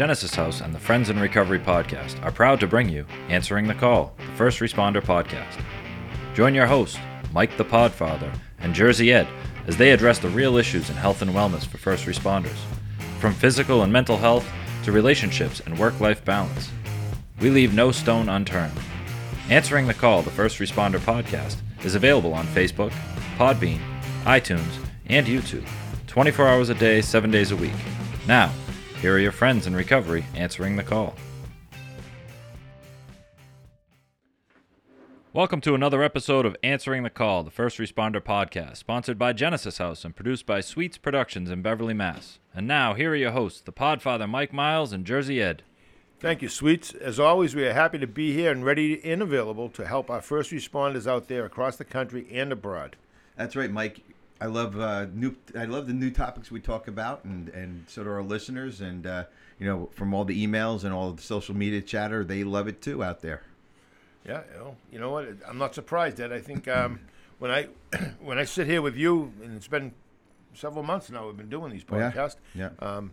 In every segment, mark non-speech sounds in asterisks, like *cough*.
Genesis House and the Friends in Recovery podcast are proud to bring you Answering the Call, the First Responder podcast. Join your host, Mike the Podfather, and Jersey Ed as they address the real issues in health and wellness for first responders, from physical and mental health to relationships and work life balance. We leave no stone unturned. Answering the Call, the First Responder podcast, is available on Facebook, Podbean, iTunes, and YouTube, 24 hours a day, 7 days a week. Now, here are your friends in recovery answering the call. Welcome to another episode of Answering the Call, the First Responder podcast, sponsored by Genesis House and produced by Sweets Productions in Beverly, Mass. And now, here are your hosts, the Podfather Mike Miles and Jersey Ed. Thank you, Sweets. As always, we are happy to be here and ready and available to help our first responders out there across the country and abroad. That's right, Mike. I love uh, new. I love the new topics we talk about, and and so do our listeners. And uh, you know, from all the emails and all the social media chatter, they love it too out there. Yeah, you know, you know what? I'm not surprised, Ed. I think um, *clears throat* when I *clears throat* when I sit here with you, and it's been several months now we've been doing these Oh, yeah? podcasts. Yeah. Um,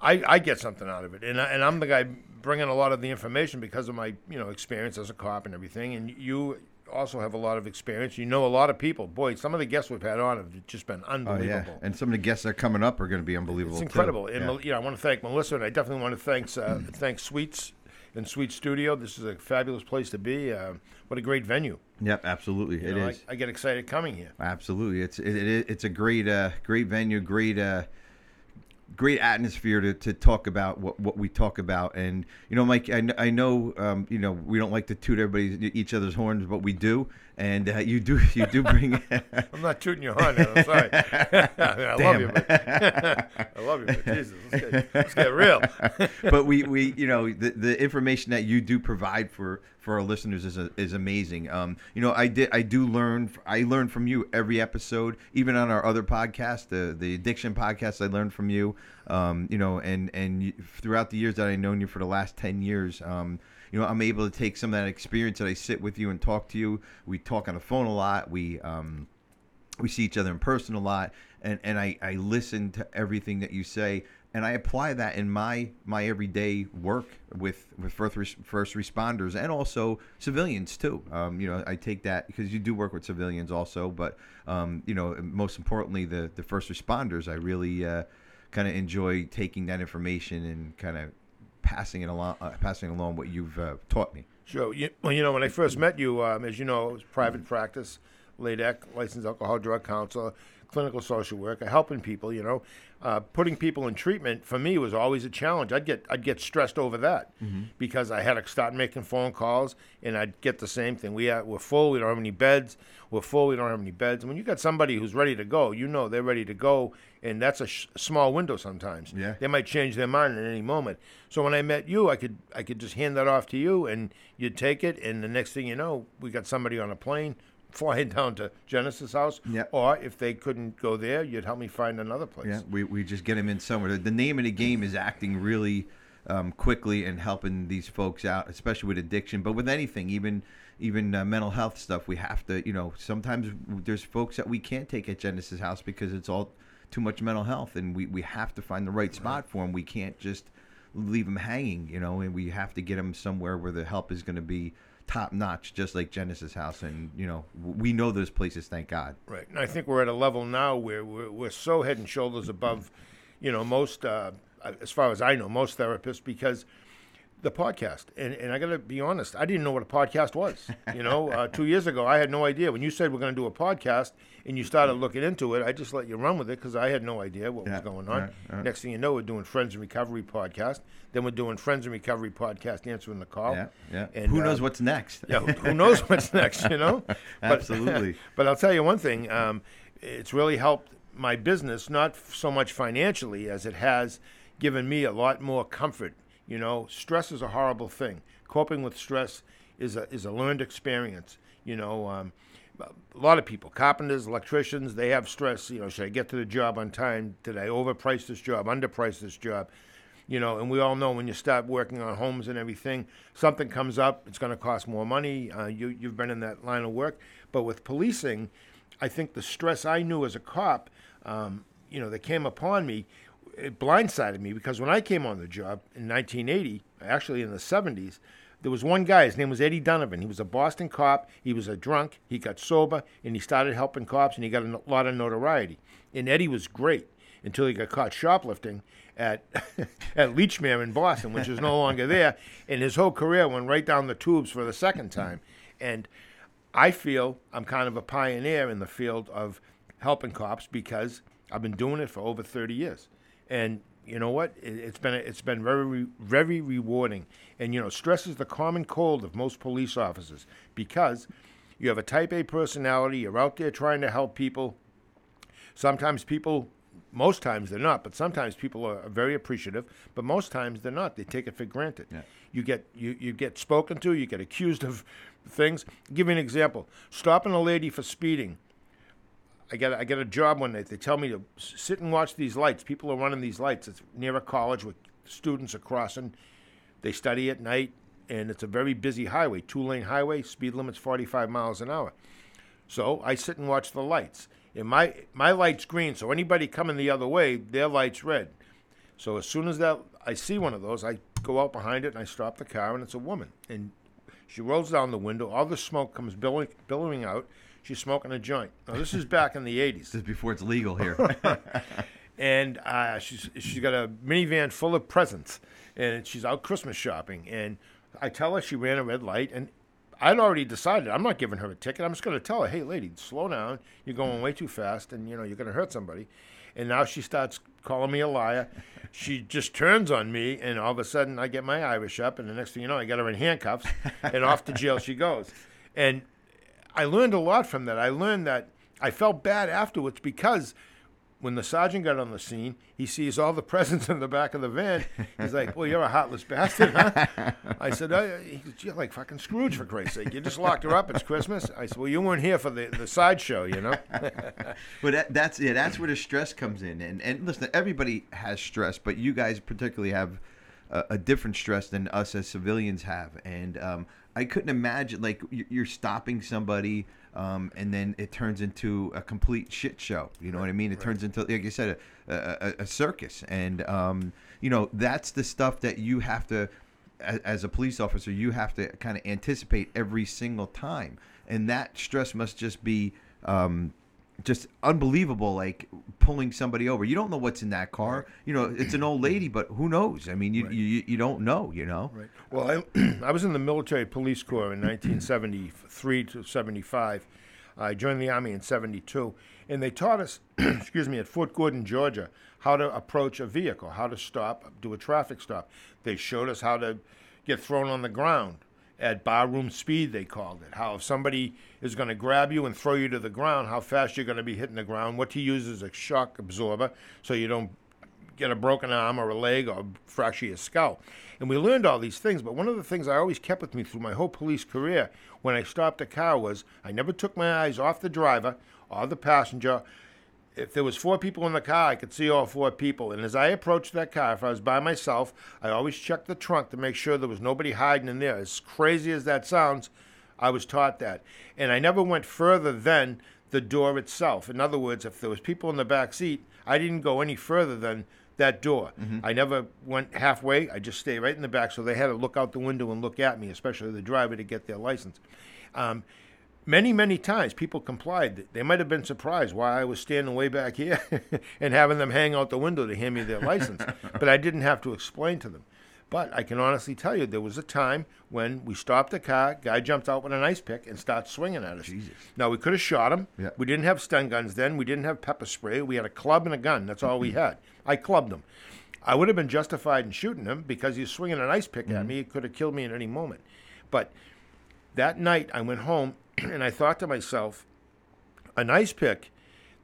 I, I get something out of it, and I, and I'm the guy bringing a lot of the information because of my you know experience as a cop and everything. And you also have a lot of experience. You know a lot of people. Boy, some of the guests we've had on have just been unbelievable. Oh yeah, and some of the guests that are coming up are going to be unbelievable. It's too. incredible. And Yeah. You know, I want to thank Melissa, and I definitely want to thank uh, *clears throat* thank Sweets and Sweet Studio. This is a fabulous place to be. Uh, what a great venue! Yep, absolutely, You it know, is. I, I get excited coming here. Absolutely, it's it, it, it's a great uh, great venue, great uh, great atmosphere to, to talk about what, what we talk about. And you know, Mike, I, I know um, you know we don't like to toot everybody each other's horns, but we do. And uh, you do *laughs* you do bring. *laughs* *laughs* I'm not tooting your horn. I'm sorry. I love you, but I love you, but Jesus, let's get, let's get real. but we, we you know the, the information that you do provide for for our listeners is is amazing. Um, you know I did I do learn I learn from you every episode, even on our other podcast, the the addiction podcast. I learned from you. Um, you know, and and throughout the years that I've known you for the last ten years. Um, you know, I'm able to take some of that experience that I sit with you and talk to you. We talk on the phone a lot. We um, we see each other in person a lot and and I, I listen to everything that you say and I apply that in my my everyday work with with first first responders and also civilians too. Um, you know, I take that because you do work with civilians also, but um, you know, most importantly, the the first responders. I really uh, kind of enjoy taking that information and kind of passing it along, uh, passing along what you've uh, taught me. Sure. You, well, you know, when I first met you, um, as you know, it was private practice, LADEC, licensed alcohol drug counselor, clinical social worker, uh, helping people. You know, uh, putting people in treatment for me was always a challenge. I'd get I'd get stressed over that mm-hmm. because I had to start making phone calls, and I'd get the same thing. We are, we're full. We don't have any beds. We're full. We don't have any beds. And when you got somebody who's ready to go, you know they're ready to go, and that's a sh- small window sometimes. Yeah. They might change their mind at any moment. So when I met you, I could I could just hand that off to you, and you'd take it, and the next thing you know, we got somebody on a plane flying *laughs* down to Genesis House. Yeah. Or if they couldn't go there, you'd help me find another place. Yeah, we, we just get them in somewhere. The, the name of the game is acting really um, quickly and helping these folks out, especially with addiction, but with anything, even even uh, mental health stuff. We have to, you know, sometimes there's folks that we can't take at Genesis House because it's all too much mental health, and we, we have to find the right spot for them. We can't just leave them hanging, you know, and we have to get them somewhere where the help is going to be top notch, just like Genesis House. And you know, we know those places, thank God. Right. And I think we're at a level now where we're, we're so head and shoulders above, you know, most, uh, as far as I know, most therapists because the podcast. And, and I got to be honest, I didn't know what a podcast was. You know, *laughs* uh, two years ago, I had no idea. When you said we're going to do a podcast and you started looking into it, I just let you run with it because I had no idea what Yeah, was going on. right, right. Next thing you know, we're doing Friends in Recovery podcast. Then we're doing Friends in Recovery podcast, answering the call. Yeah, yeah. And, Who uh, knows what's next? yeah, who- who knows what's *laughs* next, you know? *laughs* Absolutely. *laughs* But, I'll tell you one thing: um, it's really helped my business, not f- so much financially as it has given me a lot more comfort. You know, stress is a horrible thing. Coping with stress is a is a learned experience. You know. Um, a lot of people, carpenters, electricians, they have stress. You know, should I get to the job on time? Did I overprice this job, underprice this job? you know, and we all know when you start working on homes and everything, something comes up, it's going to cost more money. Uh, you, you've been in that line of work. But with policing, I think the stress I knew as a cop, um, you know, that came upon me, it blindsided me because when I came on the job in 1980, actually in the 70s, there was one guy. His name was Eddie Donovan. He was a Boston cop. He was a drunk. He got sober and he started helping cops and he got a lot of notoriety. And Eddie was great until he got caught shoplifting at *laughs* at Lechmere in Boston, which is no *laughs* longer there. And his whole career went right down the tubes for the second time. And I feel I'm kind of a pioneer in the field of helping cops because I've been doing it for over 30 years. And you know what? It, it's been it's been very very rewarding. And you know, stress is the common cold of most police officers because you have a type A personality. You're out there trying to help people. Sometimes people, most times they're not, but sometimes people are very appreciative. But most times they're not. They take it for granted. Yeah. You get you, you get spoken to. You get accused of things. I'll give you an example. Stopping a lady for speeding I get I get a job one night. They tell me to sit and watch these lights. People are running these lights. It's near a college where students are crossing. They study at night, and it's a very busy highway, two lane highway. Speed limit's 45 miles an hour. So I sit and watch the lights. And my my light's green, so anybody coming the other way, their light's red. So as soon as that I see one of those, I go out behind it and I stop the car, and it's a woman. And she rolls down the window. All the smoke comes billowing, billowing out. She's smoking a joint. Now this is back in the '80s. This is before it's legal here. *laughs* and uh, she's she's got a minivan full of presents, and she's out Christmas shopping. And I tell her she ran a red light, and I'd already decided I'm not giving her a ticket. I'm just going to tell her, hey, lady, slow down. You're going way too fast, and you know you're going to hurt somebody. And now she starts calling me a liar. she just turns on me, and all of a sudden I get my Irish up, and the next thing you know, I got her in handcuffs, and off to jail she goes. And I learned a lot from that. I learned that I felt bad afterwards because when the sergeant got on the scene, he sees all the *laughs* presents in the back of the van. He's like, "Well, you're a heartless *laughs* bastard." Huh? I said, oh, "You're like fucking Scrooge for Christ's sake. You just locked her up. It's Christmas." I said, "Well, you weren't here for the the sideshow, you know." *laughs* but that, that's yeah, that's where the stress comes in. And and listen, everybody has stress, but you guys particularly have a, a different stress than us as civilians have. And um, I couldn't imagine like you're stopping somebody. Um, and then it turns into a complete shit show. You know what I mean? It right. turns into, like you said, a, a, a circus. And, um, you know, that's the stuff that you have to, as, as a police officer, you have to kind of anticipate every single time. And that stress must just be um, just unbelievable like pulling somebody over. You don't know what's in that car. You know it's an old *clears throat* lady but who knows? I mean you right. you, you don't know you know? Right. Well I, *clears throat* I was in the military police corps in 1973 to 75 i joined the army in 72 and they taught us *clears throat* excuse me at fort gordon georgia how to approach a vehicle how to stop do a traffic stop. They showed us how to get thrown on the ground at barroom speed, they called it. How if somebody is going to grab you and throw you to the ground, how fast you're going to be hitting the ground. What to use as a shock absorber so you don't get a broken arm or a leg or fracture your skull. And we learned all these things, but one of the things I always kept with me through my whole police career when I stopped a car was I never took my eyes off the driver or the passenger if there was four people in the car, I could see all four people. And as I approached that car, if I was by myself, I always checked the trunk to make sure there was nobody hiding in there. As crazy as that sounds, I was taught that. And I never went further than the door itself. In other words, if there was people in the back seat, I didn't go any further than that door. Mm-hmm. I never went halfway. I just stayed right in the back, so they had to look out the window and look at me, especially the driver, to get their license. Um, many, many times people complied. They might have been surprised why I was standing way back here *laughs* and having them hang out the window to hand me their license. *laughs* but I didn't have to explain to them. But I can honestly tell you, there was a time when we stopped the car, guy jumped out with an ice pick and started swinging at us. Jesus. Now, we could have shot him. Yeah. We didn't have stun guns then. We didn't have pepper spray. We had a club and a gun. That's all we had. I clubbed him. I would have been justified in shooting him because he was swinging an ice pick mm-hmm. at me. It could have killed me at any moment. But that night, I went home *clears throat* and I thought to myself, an ice pick,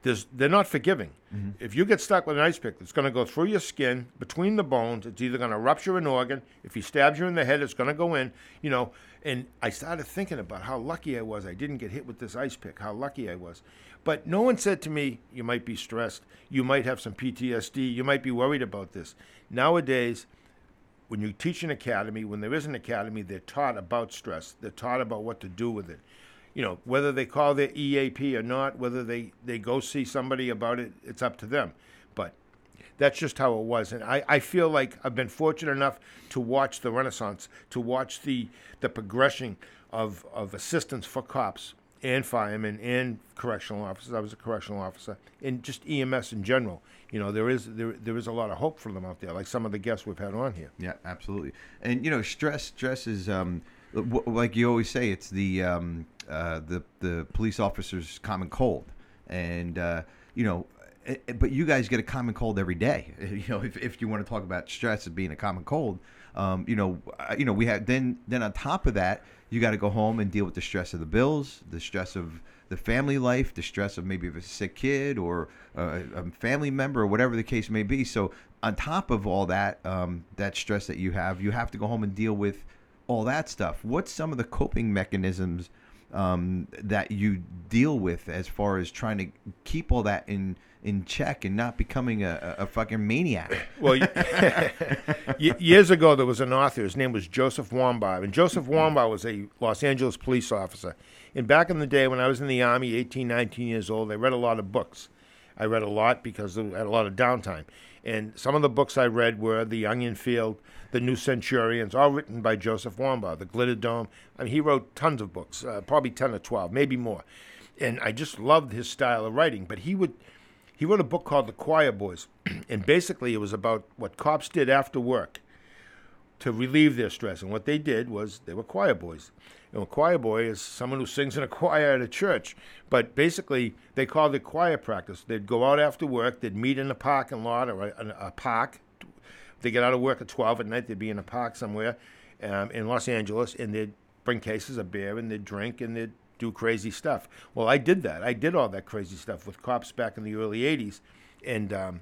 they're not forgiving. Mm-hmm. If you get stuck with an ice pick, it's going to go through your skin, between the bones. It's either going to rupture an organ. If he stabs you in the head, it's going to go in. You know. And I started thinking about how lucky I was. I didn't get hit with this ice pick. How lucky I was. But no one said to me, "You might be stressed. You might have some PTSD. You might be worried about this." Nowadays, when you teach an academy, when there is an academy, they're taught about stress. They're taught about what to do with it you know, whether they call their EAP or not, whether they, they go see somebody about it, it's up to them. But that's just how it was. And I, I feel like I've been fortunate enough to watch the renaissance, to watch the the progression of of assistance for cops and firemen and correctional officers. I was a correctional officer, and just EMS in general. You know, there is there there is a lot of hope for them out there, like some of the guests we've had on here. Yeah, absolutely. And you know, stress stress is um, like you always say, it's the um, uh, the the police officer's common cold, and uh, you know. eh, eh, But you guys get a common cold every day. *laughs* You know, if, if you want to talk about stress as being a common cold, um, you know, uh, you know, we have then then on top of that, you got to go home and deal with the stress of the bills, the stress of the family life, the stress of maybe of a sick kid or uh, a family member or whatever the case may be. So on top of all that, um, that stress that you have, you have to go home and deal with all that stuff. What's some of the coping mechanisms um, that you deal with as far as trying to keep all that in in check and not becoming a, a fucking maniac? *laughs* Well, *laughs* years ago, there was an author. His name was Joseph Wambaugh. And Joseph Wambaugh was a Los Angeles police officer. And back in the day when I was in the Army, 18, 19 years old, I read a lot of books. I read a lot because I had a lot of downtime. And some of the books I read were The Onion Field, The New Centurions, all written by Joseph Wambaugh, The Glitter Dome. I mean, he wrote tons of books, uh, probably 10 or 12, maybe more. And I just loved his style of writing. But he would he wrote a book called The Choir Boys, *clears throat* and basically it was about what cops did after work to relieve their stress. And what they did was they were choir boys. And a choir boy is someone who sings in a choir at a church. But basically, they called it choir practice. They'd go out after work, they'd meet in a parking lot or a, a park. They get out of work at 12 at night, they'd be in a park somewhere um, in Los Angeles, and they'd bring cases of beer and they'd drink and they'd do crazy stuff. Well, I did that. I did all that crazy stuff with cops back in the early 80s. And um,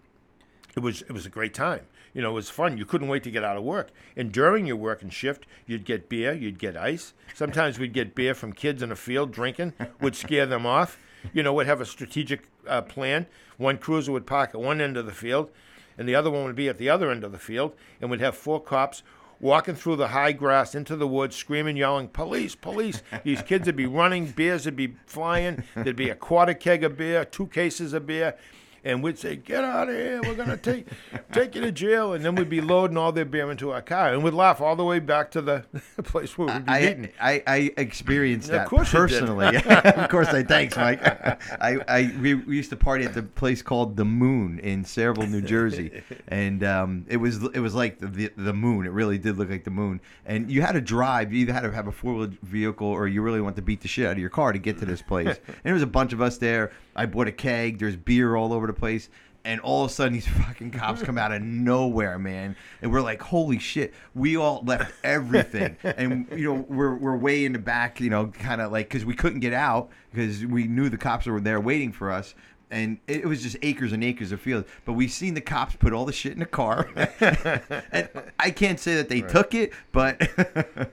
it was it was a great time. You know, it was fun. You couldn't wait to get out of work. And during your working shift, you'd get beer, you'd get ice. Sometimes we'd get beer from kids in a field drinking, would scare them off. You know, would have a strategic uh, plan. One cruiser would park at one end of the field, and the other one would be at the other end of the field, and we'd have four cops walking through the high grass into the woods, screaming, yelling, "Police! Police!" These kids would be running, beers would be flying. There'd be a quarter keg of beer, two cases of beer, and we'd say, "Get out of here! We're gonna take *laughs* take you to jail." And then we'd be loading all their beer into our car, and we'd laugh all the way back to the *laughs* place where we'd be. I, I, I experienced that personally. *laughs* of course, I thanks, Mike. I, I we, we used to party at the place called the Moon in Sayreville, New Jersey, and um, it was it was like the, the the moon. It really did look like the moon. And you had to drive. You either had to have a four wheel vehicle, or you really want to beat the shit out of your car to get to this place. and there was a bunch of us there. I bought a keg. There's beer all over the place. And all of a sudden, these *laughs* fucking cops come out of nowhere, man. And we're like, holy shit. We all left everything. *laughs* and, you know, we're, we're way in the back, you know, kind of like, because we couldn't get out because we knew the cops were there waiting for us. And it was just acres and acres of field. But we've seen the cops put all the shit in the car. *laughs* and I can't say that they took it, but.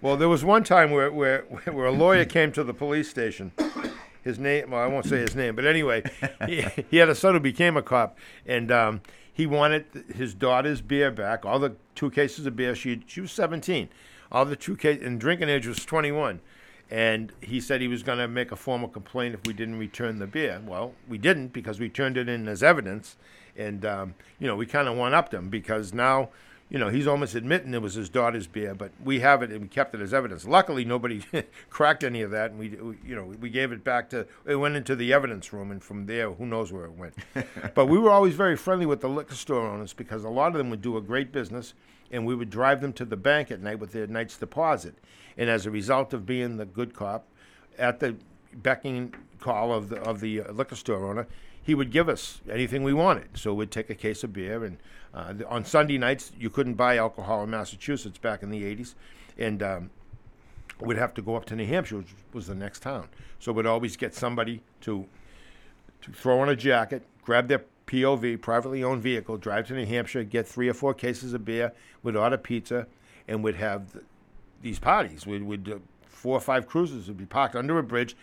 Well, there was one time where, where, where a lawyer came to the police station. His name, well, I won't say his name, but anyway, he, *laughs* he had a son who became a cop, and um, he wanted his daughter's beer back, all the two cases of beer. She she was 17, all the two cases, and drinking age was 21. And he said he was going to make a formal complaint if we didn't return the beer. Well, we didn't because we turned it in as evidence, and um, you know we kind of one upped him because now you know, he's almost admitting it was his daughter's beer, but we have it and we kept it as evidence. Luckily, nobody *laughs* cracked any of that, and we, we, you know, we gave it back to. It went into the evidence room, and from there, who knows where it went. *laughs* but we were always very friendly with the liquor store owners because a lot of them would do a great business, and we would drive them to the bank at night with their night's deposit. And as a result of being the good cop, at the becking call of the of the uh, liquor store owner, he would give us anything we wanted. So we'd take a case of beer, and uh, on Sunday nights you couldn't buy alcohol in Massachusetts back in the '80s, and um, we'd have to go up to New Hampshire, which was the next town. So we'd always get somebody to to throw on a jacket, grab their POV, privately owned vehicle, drive to New Hampshire, get three or four cases of beer, would order pizza, and would have th- these parties. We'd, we'd uh, four or five cruisers would be parked under a bridge.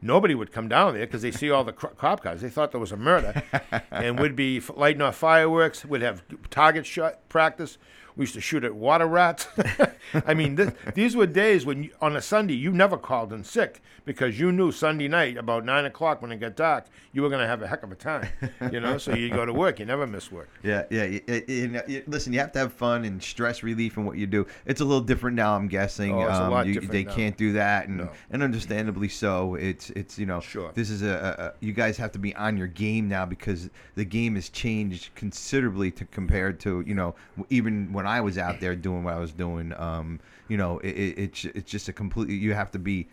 Nobody would come down there because they see all the cr- cop cars. They thought there was a murder, *laughs* and we'd be f- lighting off fireworks. We'd have target shot practice. We used to shoot at water rats. *laughs* I mean, this, these were days when you, on a Sunday you never called in sick because you knew Sunday night about nine o'clock when it got dark you were going to have a heck of a time. You know, so you go to work, you never miss work. *laughs* Yeah, yeah. listen, you have to have fun and stress relief in what you do. It's a little different now, I'm guessing. Oh, it's a Um, lot you- different they now. can't do that, and No. and understandably so. It's it's you know, Sure. this is a, a, a you guys have to be on your game now because the game has changed considerably to compared to you know even when I was out there doing what I was doing. Um, you know, it, it, it's it's just a completely you have to be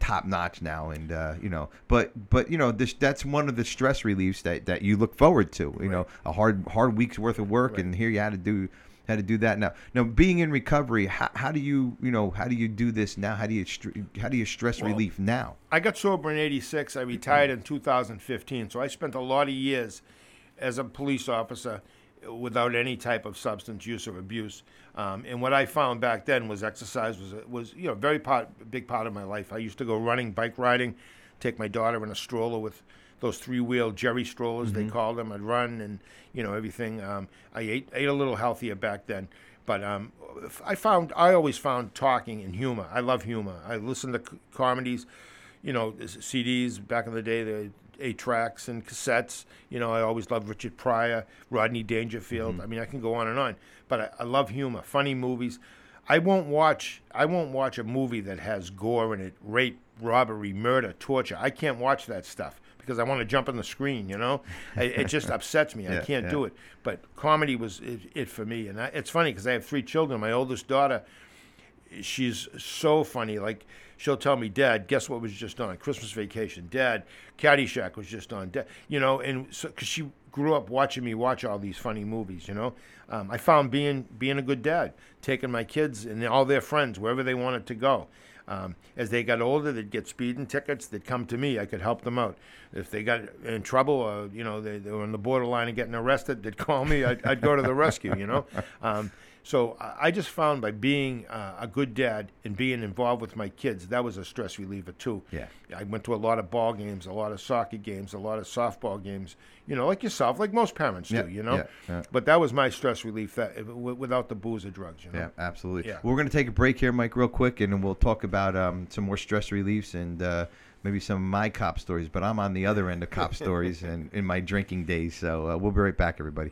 top notch now and uh, you know but but you know this that's one of the stress reliefs that that you look forward to you know a hard hard week's worth of work and here you had to do had to do that now now being in recovery how, how do you you know how do you do this now how do you str- how do you stress relief now I got sober in 86. I retired in 2015. So I spent a lot of years as a police officer without any type of substance use or abuse. Um, and what I found back then was exercise was, was you know, very part, big part of my life. I used to go running, bike riding, take my daughter in a stroller with those three-wheel Jerry strollers, they called them. I'd run and, you know, everything. Um, I ate, ate a little healthier back then. But um, I found, I always found talking and humor. I love humor. I listen to c- comedies you know, CDs back in the day, the eight tracks and cassettes. You know, I always loved Richard Pryor, Rodney Dangerfield. Mm-hmm. I mean, I can go on and on. But I, I love humor, funny movies. I won't watch. I won't watch a movie that has gore in it, rape, robbery, murder, torture. I can't watch that stuff because I want to jump on the screen. You know, it, it just *laughs* upsets me. I can't yeah. do it. But comedy was it, it for me, and I, it's funny because I have three children. My oldest daughter she's so funny. Like she'll tell me, "Dad, guess what was just on Christmas Vacation? Dad, Caddyshack was just on." Dad, you know, and so because she grew up watching me watch all these funny movies, you know, um, I found being being a good dad, taking my kids and all their friends wherever they wanted to go. Um, as they got older, they'd get speeding tickets. They'd come to me. I could help them out. If they got in trouble, or you know, they, they were on the borderline of getting arrested, they'd *laughs* call me. I'd, I'd go to the rescue. You know, um, so I just found by being uh, a good dad and being involved with my kids, that was a stress reliever too. Yeah. I went to a lot of ball games, a lot of soccer games, a lot of softball games. You know, like yourself, like most parents Yeah, do. You know, yeah, yeah. but that was my stress relief that w- without the booze or drugs. You know. Yeah, absolutely. Yeah. We're going to take a break here, Mike, real quick, and we'll talk about um, some more stress reliefs and uh, maybe some of my cop stories. But I'm on the other end of cop *laughs* stories and in my drinking days. So uh, we'll be right back, everybody.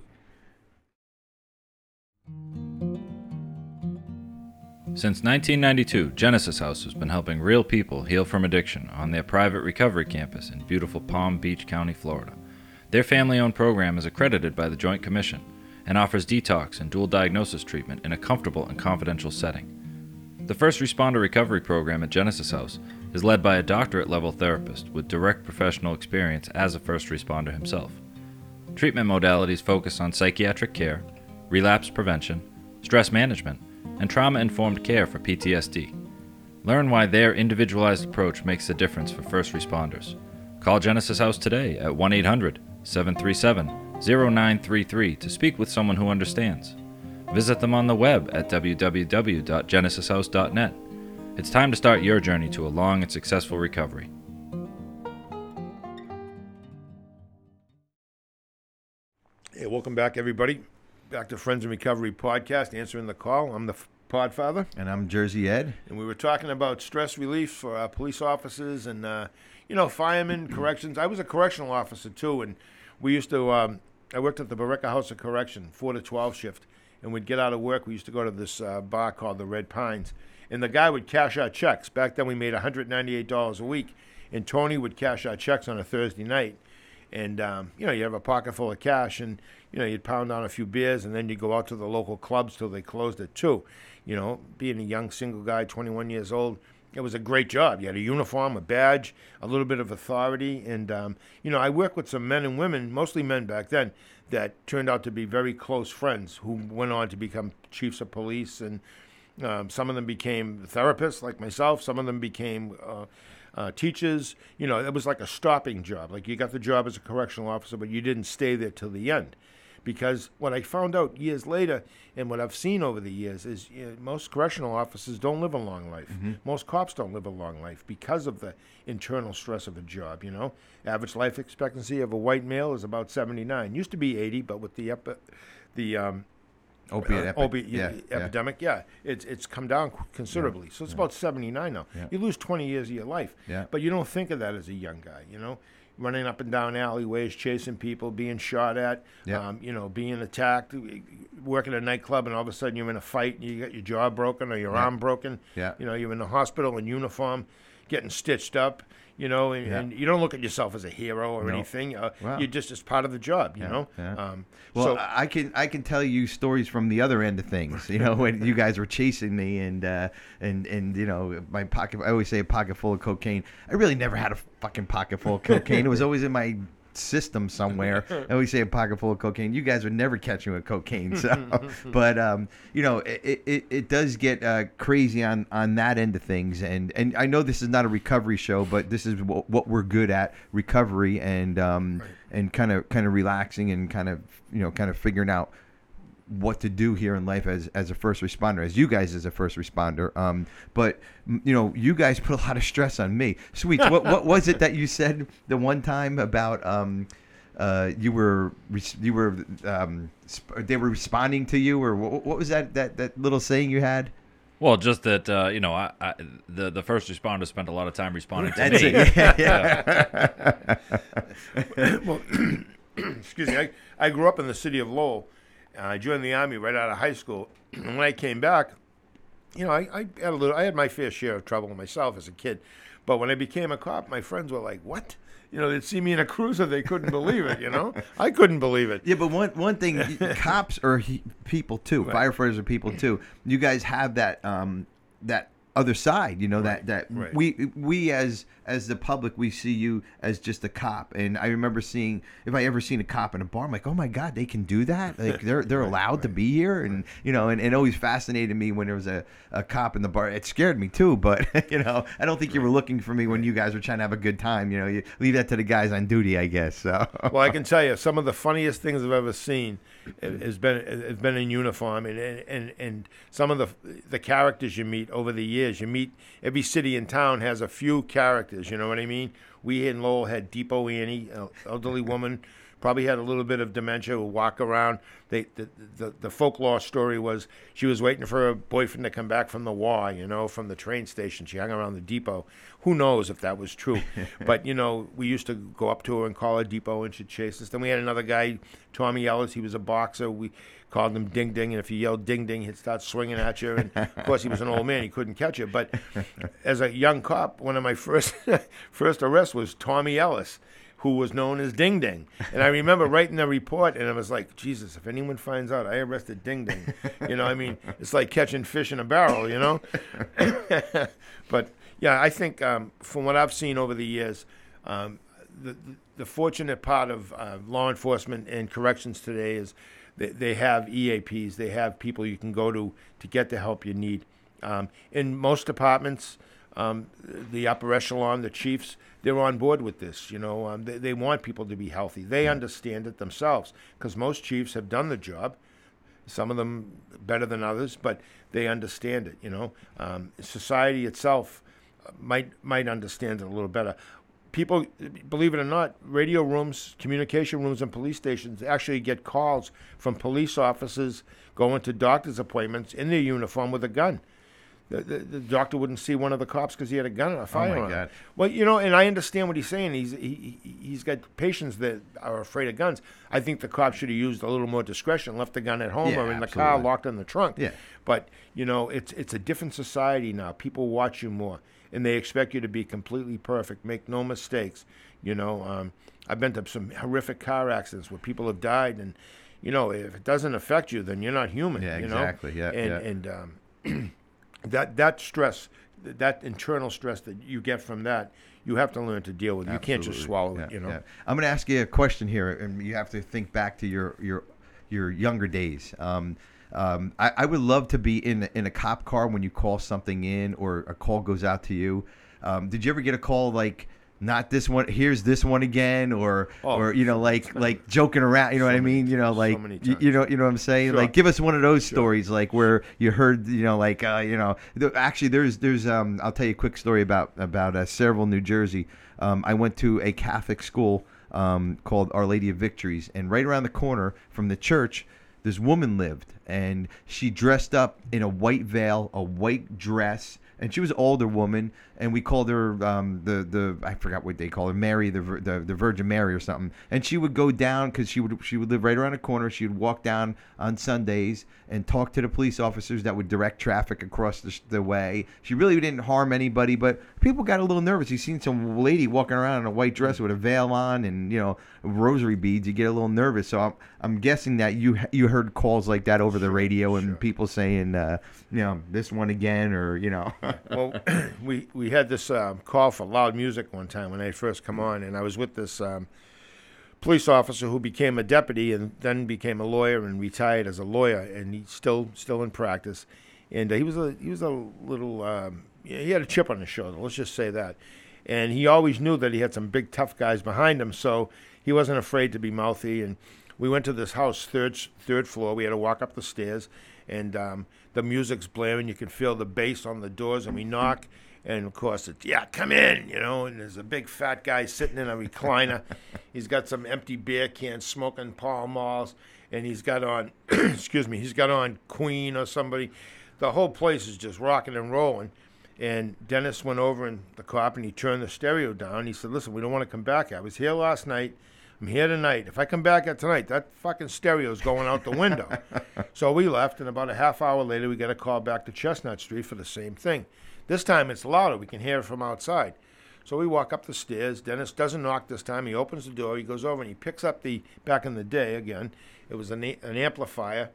Since 1992, Genesis House has been helping real people heal from addiction on their private recovery campus in beautiful Palm Beach County, Florida. Their family owned program is accredited by the Joint Commission and offers detox and dual diagnosis treatment in a comfortable and confidential setting. The First Responder Recovery Program at Genesis House is led by a doctorate level therapist with direct professional experience as a first responder himself. Treatment modalities focus on psychiatric care, relapse prevention, stress management, and trauma informed care for PTSD. Learn why their individualized approach makes a difference for first responders. Call Genesis House today at 1 800 737 0933 to speak with someone who understands. Visit them on the web at www.genesishouse.net. It's time to start your journey to a long and successful recovery. Hey, welcome back, everybody. Back to Friends in Recovery podcast, answering the call. I'm the Podfather, And I'm Jersey Ed. and we were talking about stress relief for uh, police officers and, uh, you know, firemen, *clears throat* corrections. I was a correctional officer too, and we used to. Um, I worked at the Billerica House of Correction, four to twelve shift, and we'd get out of work. We used to go to this uh, bar called the Red Pines, and the guy would cash our checks. Back then, we made 198 dollars a week, and Tony would cash our checks on a Thursday night. And um, you know, you have a pocket full of cash, and you know, you'd pound down a few beers, and then you'd go out to the local clubs till they closed at two. You know, being a young single guy, 21 years old, it was a great job. You had a uniform, a badge, a little bit of authority, and um, you know, I worked with some men and women, mostly men back then, that turned out to be very close friends who went on to become chiefs of police, and um, some of them became therapists like myself. Some of them became uh, uh, teachers. You know, it was like a stopping job. Like you got the job as a correctional officer, but you didn't stay there till the end. Because what I found out years later, and what I've seen over the years, is you know, most correctional officers don't live a long life. Most cops don't live a long life because of the internal stress of a job. You know, average life expectancy of a white male is about 79. Used to be 80, but with the epi- the um, Opiate uh, epi- opiate yeah, yeah. epidemic. Yeah. it's it's come down considerably. So it's about 79 now. Yeah. You lose 20 years of your life. Yeah. But you don't think of that as a young guy, you know? Running up and down alleyways, chasing people, being shot at, um, you know, being attacked, working at a nightclub, and all of a sudden you're in a fight and you got your jaw broken or your arm broken. Yeah. You know, you're in the hospital in uniform, getting stitched up, you know, and, Yeah. and you don't look at yourself as a hero or No. anything. Uh, Wow. You're just as part of the job, you Yeah, know? yeah. Um, Well, so, I can I can tell you stories from the other end of things. You know, when you guys were chasing me and uh, and and you know my pocket. I always say a pocket full of cocaine. I really never had a fucking pocket full of cocaine. it was always in my system somewhere. *laughs* and we say a pocket full of cocaine. You guys would never catch me with cocaine. So, *laughs* but um, you know, it, it, it does get uh, crazy on on that end of things. And and I know this is not a recovery show, but this is what, what we're good at: recovery and um, and kind of kind of relaxing and kind of you know kind of figuring out what to do here in life as as a first responder, as you guys as a first responder. Um, but you know, you guys put a lot of stress on me. Sweets, what what was it that you said the one time about um, uh, you were you were um, they were responding to you, or what, what was that that that little saying you had? Well, just that uh, you know, I, I, the the first responder spent a lot of time responding to That's me. it. *laughs* Yeah, yeah. well, *clears throat* excuse me. I, I grew up in the city of Lowell. Uh, I joined the army right out of high school. *clears throat* And when I came back, you know, I, I had a little. I had my fair share of trouble myself as a kid. But when I became a cop, my friends were like, "What?" You know, they'd see me in a cruiser. They couldn't believe it. You know, *laughs* I couldn't believe it. Yeah, but one one thing, *laughs* cops are he, people too. Right. Firefighters are people too. You guys have that um that other side. You know that that right. we we as as the public we see you as just a cop. And I remember seeing if I ever seen a cop in a bar, I'm like, oh my god, they can do that. Like *laughs* they're they're allowed to be here. And you know, and it always fascinated me when there was a, a cop in the bar. It scared me too. But *laughs* you know, I don't think you were looking for me when you guys were trying to have a good time. You know, you leave that to the guys on duty, I guess. So well, I can *laughs* tell you some of the funniest things I've ever seen hmm. has been has been in uniform, and and and some of the the characters you meet over the years. You meet every city and town has a few characters. You know what I mean? We in Lowell had Depot Annie, an elderly woman, probably had a little bit of dementia, would walk around. They, the, the the folklore story was she was waiting for her boyfriend to come back from the war, you know, from the train station. She hung around the depot. Who knows if that was true? *laughs* but you know, we used to go up to her and call her Depot, and she'd chase us. Then we had another guy, Tommy Ellis. He was a boxer. We called him Ding Ding, and if you yelled Ding Ding, he'd start swinging at you. And of course, he was an old man; he couldn't catch you. But *laughs* as a young cop, one of my *laughs* first first arrests was Tommy Ellis who was known as Ding Ding. And I remember *laughs* writing the report, and I was like, Jesus, if anyone finds out I arrested Ding Ding, you know, I mean, *laughs* it's like catching fish in a barrel, you know? *laughs* but yeah, I think um, from what I've seen over the years, um, the, the, fortunate part of uh, law enforcement and corrections today is they, they have EAPs, they have people you can go to to get the help you need. Um, in most departments, um, the upper echelon, the chiefs, they're on board with this. You know, um, they, they want people to be healthy. They understand it themselves because most chiefs have done the job. Some of them better than others, but they understand it. You know, um, society itself uh, might might understand it a little better. People, believe it or not, radio rooms, communication rooms, and police stations actually get calls from police officers going to doctor's appointments in their uniform with a gun. The, the, the doctor wouldn't see one of the cops because he had a gun and a firearm. God. Well, you know, and I understand what he's saying. He's he, he- he's got patients that are afraid of guns. I think the cops should have used a little more discretion, left the gun at home Yeah, or in the car, locked in the trunk. Yeah. But you know, it's it's a different society now. People watch you more, and they expect you to be completely perfect, make no mistakes. You know, um, I've been to some horrific car accidents where people have died, and you know, if it doesn't affect you, then you're not human. Yeah, you know? exactly. Yeah, and yeah. and um, *clears throat* that that stress, that internal stress that you get from that, you have to learn to deal with. You can't just swallow Yeah, it. You know. yeah. I'm going to ask you a question here, and you have to think back to your your your younger days. Um, um, I, I would love to be in in a cop car when you call something in or a call goes out to you. Um, did you ever get a call like? Not this one. Here's this one again, or Oh, or you know, like *laughs* like joking around. You know what I mean? You know, like many you, you know, you know what I'm saying? Sure. Like, give us one of those stories, like where you heard, you know, like uh, you know, th- actually, there's there's um, I'll tell you a quick story about about uh, Sayreville, New Jersey. Um, I went to a Catholic school um, called Our Lady of Victories, and right around the corner from the church, this woman lived, and she dressed up in a white veil, a white dress, and she was an older woman, and we called her um, the the I forgot what they call her, Mary, the the, the Virgin Mary or something. And she would go down because she would she would live right around the corner. She would walk down on Sundays and talk to the police officers that would direct traffic across the, the way. She really didn't harm anybody, but people got a little nervous. You seen some lady walking around in a white dress with a veil on and you know rosary beads. You get a little nervous. So I'm I'm guessing that you you heard calls like that over the radio and people saying uh, you know this one again or you know. *laughs* well, *clears throat* we we had this um, call for loud music one time when I first come on, and I was with this um, police officer who became a deputy and then became a lawyer and retired as a lawyer, and he's still still in practice. And uh, he was a he was a little um, he had a chip on his shoulder. Let's just say that. And he always knew that he had some big tough guys behind him, so he wasn't afraid to be mouthy. And we went to this house, third third floor. We had to walk up the stairs, and um, the music's blaring. You can feel the bass on the doors, and we knock. And of course, it's yeah, come in, you know. And there's a big fat guy sitting in a recliner. *laughs* he's got some empty beer cans, smoking Pall Malls, and he's got on, *clears throat* excuse me, he's got on Queen or somebody. The whole place is just rocking and rolling. And Dennis went over and the cop and he turned the stereo down. He said, "Listen, we don't want to come back. I was here last night. I'm here tonight. If I come back at tonight, that fucking stereo's going out the window." *laughs* so we left, and about a half hour later, we got a call back to Chestnut Street for the same thing. This time it's louder. We can hear it from outside. So we walk up the stairs. Dennis doesn't knock this time. He opens the door. He goes over and he picks up the, back in the day again, it was an, an amplifier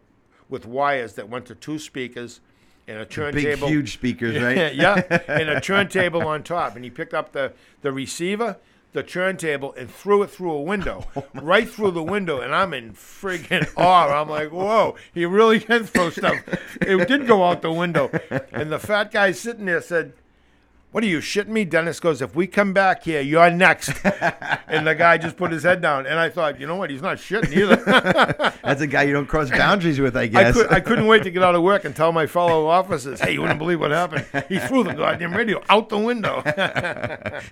with wires that went to two speakers and a turntable. Big huge speakers, *laughs* right? yeah, and a *laughs* turntable on top. And he picked up the, the receiver, the turntable, and threw it through a window, *laughs* oh right through the window. And I'm in friggin' awe. I'm like, whoa, he really *laughs* can throw stuff. It did go out the window. And the fat guy sitting there said, what are you shitting me? Dennis goes, if we come back here, you're next. *laughs* and the guy just put his head down. And I thought, you know what? He's not shitting either. *laughs* That's a guy you don't cross *laughs* boundaries with, I I, guess. could, I couldn't wait to get out of work and tell my fellow officers, hey, you wouldn't believe what happened. He threw the goddamn radio out the window.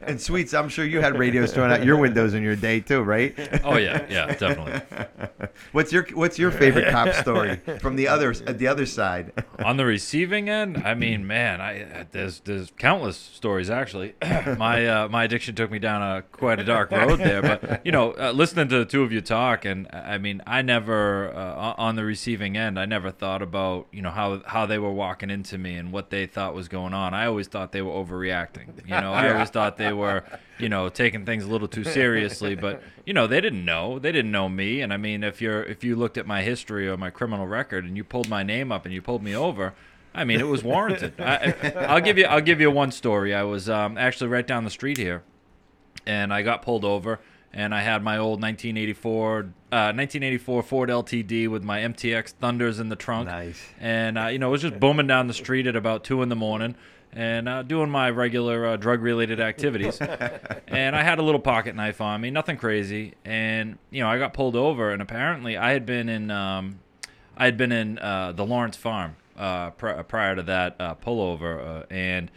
and sweets, I'm sure you had radios thrown out your windows in your day too, right? Oh yeah, yeah, definitely. What's your What's your favorite cop story from the other the other side? On the receiving end, I mean, man, I there's there's countless stories actually. *coughs* my uh, my addiction took me down a quite a dark road there, but you know, uh, listening to the two of you talk, and I mean, I never uh, on the receiving end, I never thought about you know how how they were walking into me and what they thought was going on. I always thought they were overreacting. You know, I always thought they were you know taking things a little too seriously, but you know, they didn't know. They didn't know me, and I mean, if you're if you looked at my history or my criminal record and you pulled my name up and you pulled me over. I mean, it was warranted. I, I'll give you. I'll give you one story. I was um, actually right down the street here, and I got pulled over, and I had my old 1984, uh, 1984 Ford LTD with my MTX Thunders in the trunk. Nice. And uh, you know, it was just booming down the street at about two in the morning, and uh, doing my regular uh, drug-related activities. *laughs* and I had a little pocket knife on me, nothing crazy. And you know, I got pulled over, and apparently, I had been in, um, I had been in uh, the Lawrence Farm uh, pr- prior to that uh, pullover, uh, and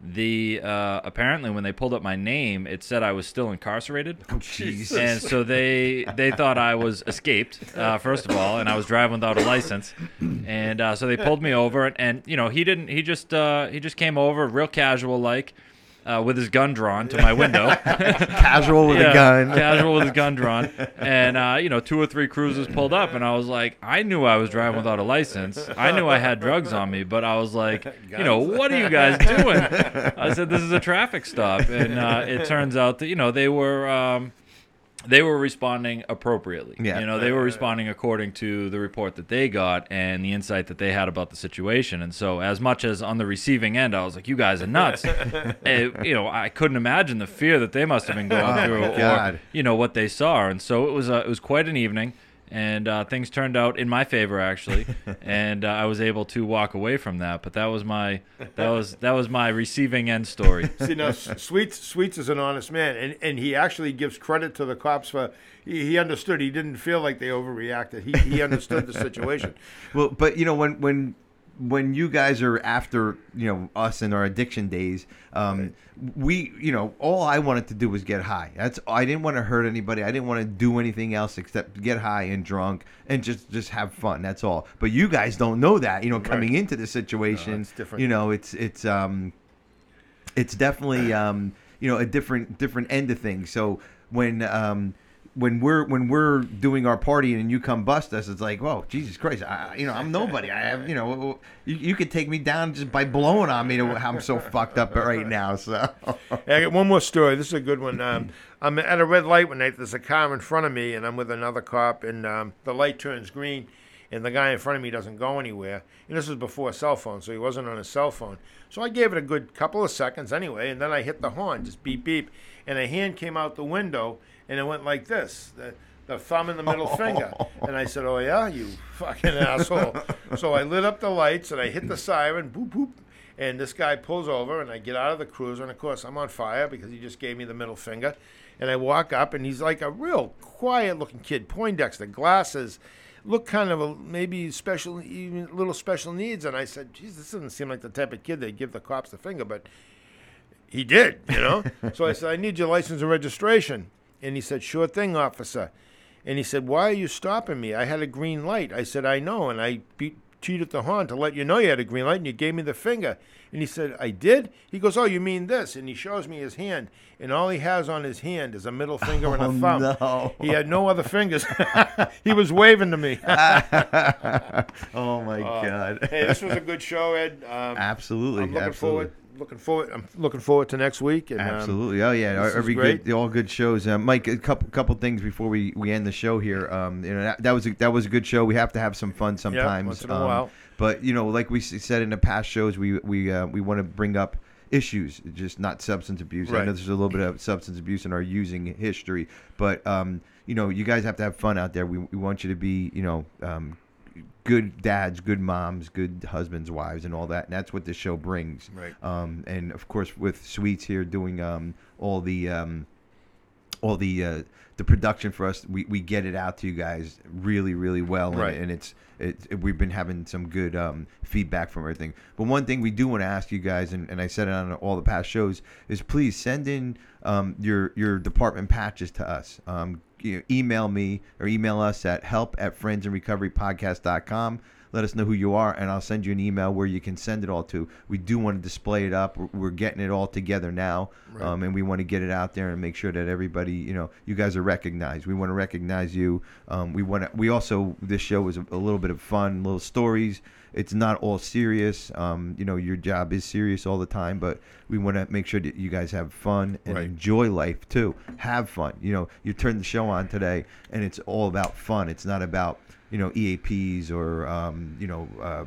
the uh, apparently when they pulled up my name, it said I was still incarcerated. Oh, jeez. And so they they thought I was escaped uh, first of all, and I was driving without a license, and uh, so they pulled me over, and, and you know he didn't he just uh, he just came over real casual like. Uh, with his gun drawn to my window, *laughs* Casual with Yeah, a gun. casual with his gun drawn, and uh, you know, two or three cruisers pulled up, and I was like, I knew I was driving without a license. I knew I had drugs on me, but I was like, you know, what are you guys doing? I said, this is a traffic stop, and *laughs* uh, it turns out that you know they were. Um, they were responding appropriately. Yeah. You know, they were responding according to the report that they got and the insight that they had about the situation. And so, as much as on the receiving end, I was like, "You guys are nuts," *laughs* eh, you know, I couldn't imagine the fear that they must have been going Oh, through, my or you know, what they saw. And so it was uh, it was quite an evening, and uh, things turned out in my favor actually, *laughs* and uh, I was able to walk away from that. But that was my that was that was my receiving end story. *laughs* See, now S- *laughs* Sweets Sweets is an honest man, and, and he actually gives credit to the cops for he, he understood. He didn't feel like they overreacted. He he understood the situation. Well, but you know when when when you guys are after you know us in our addiction days, um, we you know all I wanted to do was get high. That's I didn't want to hurt anybody. I didn't want to do anything else except get high and drunk and just just have fun. That's all. But you guys don't know that. You know, coming Right. into the situation, it's different. you know, it's it's um, it's definitely um, you know a different different end of things. So when um, when we're when we're doing our party and you come bust us, it's like, whoa, Jesus Christ, I, you know, I'm nobody. I have, you know, you, you could take me down just by blowing on me to how I'm so fucked up right now. So *laughs* I got one more story. This is a good one. Um, I'm at a red light one night. There's a car in front of me, and I'm with another cop, and um, the light turns green, and the guy in front of me doesn't go anywhere. And this was before cell phone, so he wasn't on his cell phone. So I gave it a good couple of seconds anyway, and then I hit the horn, just beep beep, and a hand came out the window, and it went like this. The, the thumb and the middle *laughs* finger. And I said, Oh, yeah, you fucking *laughs* asshole. So I lit up the lights and I hit the siren, boop, boop. And this guy pulls over, and I get out of the cruiser, and of course I'm on fire because he just gave me the middle finger. And I walk up, and he's like a real quiet-looking kid, Poindexter, glasses, look kind of a, maybe special, even little special needs. And I said, "Geez, this doesn't seem like the type of kid that give the cops the finger," but he did, you know. *laughs* so I said, "I need your license and registration," and he said, "Sure thing, officer." And he said, "Why are you stopping me? I had a green light." I said, "I know," and I beat cheated the horn to let you know you had a green light, and you gave me the finger. And he said, "I did." He goes, "Oh, you mean this?" And he shows me his hand, and all he has on his hand is a middle finger and a *laughs* Oh, thumb. no. He had no other fingers. *laughs* he was waving to me. *laughs* oh my god, hey, this was a good show, Ed. Um, absolutely, I'm looking absolutely. forward. Looking forward. I'm looking forward to next week. And, um, Absolutely. Oh yeah. Every great. good, all good shows. Uh, Mike, a couple couple things before we, we end the show here. Um, you know that, that was a, that was a good show. We have to have some fun sometimes. once in a Um, while. But you know, like we said in the past shows, we we uh, we want to bring up issues, just not substance abuse. I know there's a little bit of substance abuse in our using history, but um, you know, you guys have to have fun out there. We, we want you to be, you know, um, good dads, good moms, good husbands, wives, and all that. And that's what this show brings. Right. Um, and of course, with Sweets here doing um, all the um, all the uh, the production for us, we, we get it out to you guys really, really well. And, Right. and it's it, it- we've been having some good um, feedback from everything. But one thing we do want to ask you guys, and, and I said it on all the past shows, is please send in um, your your department patches to us. Um, you know, email me or email us at help at friendsinrecoverypodcast.com. Let us know who you are, and I'll send you an email where you can send it all to. We do want to display it up. We're, getting it all together now, Right. um, and we want to get it out there and make sure that everybody, you know, you guys are recognized. We want to recognize you. Um, we want to. We also this show is a, a little bit of fun, little stories. It's not all serious. Um, you know, your job is serious all the time, but we want to make sure that you guys have fun and Right. enjoy life too. Have fun. You know, you turn the show on today, and it's all about fun. It's not about you know EAPs or um, you know. Uh,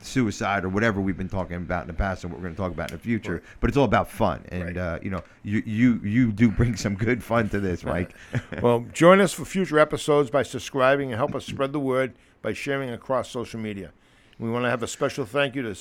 suicide or whatever we've been talking about in the past and what we're going to talk about in the future but it's all about fun and Right. uh, you know you you you do bring some good fun to this mike *laughs* well, join us for future episodes by subscribing and help us spread the word by sharing across social media. We want to have a special thank you to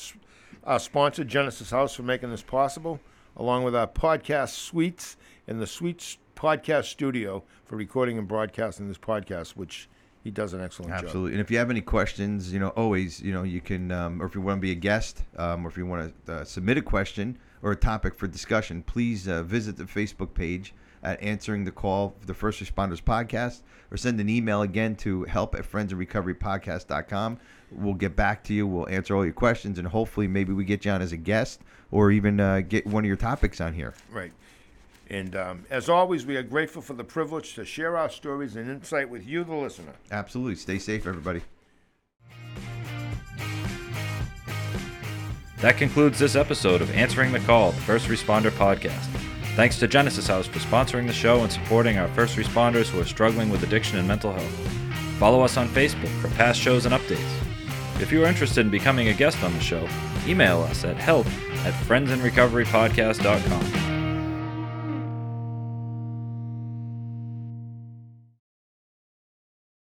our sponsor, Genesis House, for making this possible, along with our podcast suites and the Suites Podcast Studio for recording and broadcasting this podcast, which he does an excellent job. Absolutely. And if you have any questions, you know, always, you know, you can, um, or if you want to be a guest, um, or if you want to uh, submit a question or a topic for discussion, please uh, visit the Facebook page at Answering the Call, the First Responders Podcast, or send an email again to help at friendsinrecoverypodcast.com. We'll get back to you. We'll answer all your questions, and hopefully, maybe we get you on as a guest or even uh, get one of your topics on here. Right. And um, as always, we are grateful for the privilege to share our stories and insight with you, the listener. Absolutely. Stay safe, everybody. That concludes this episode of Answering the Call, the First Responder Podcast. Thanks to Genesis House for sponsoring the show and supporting our first responders who are struggling with addiction and mental health. Follow us on Facebook for past shows and updates. If you are interested in becoming a guest on the show, email us at help at friendsinrecoverypodcast.com.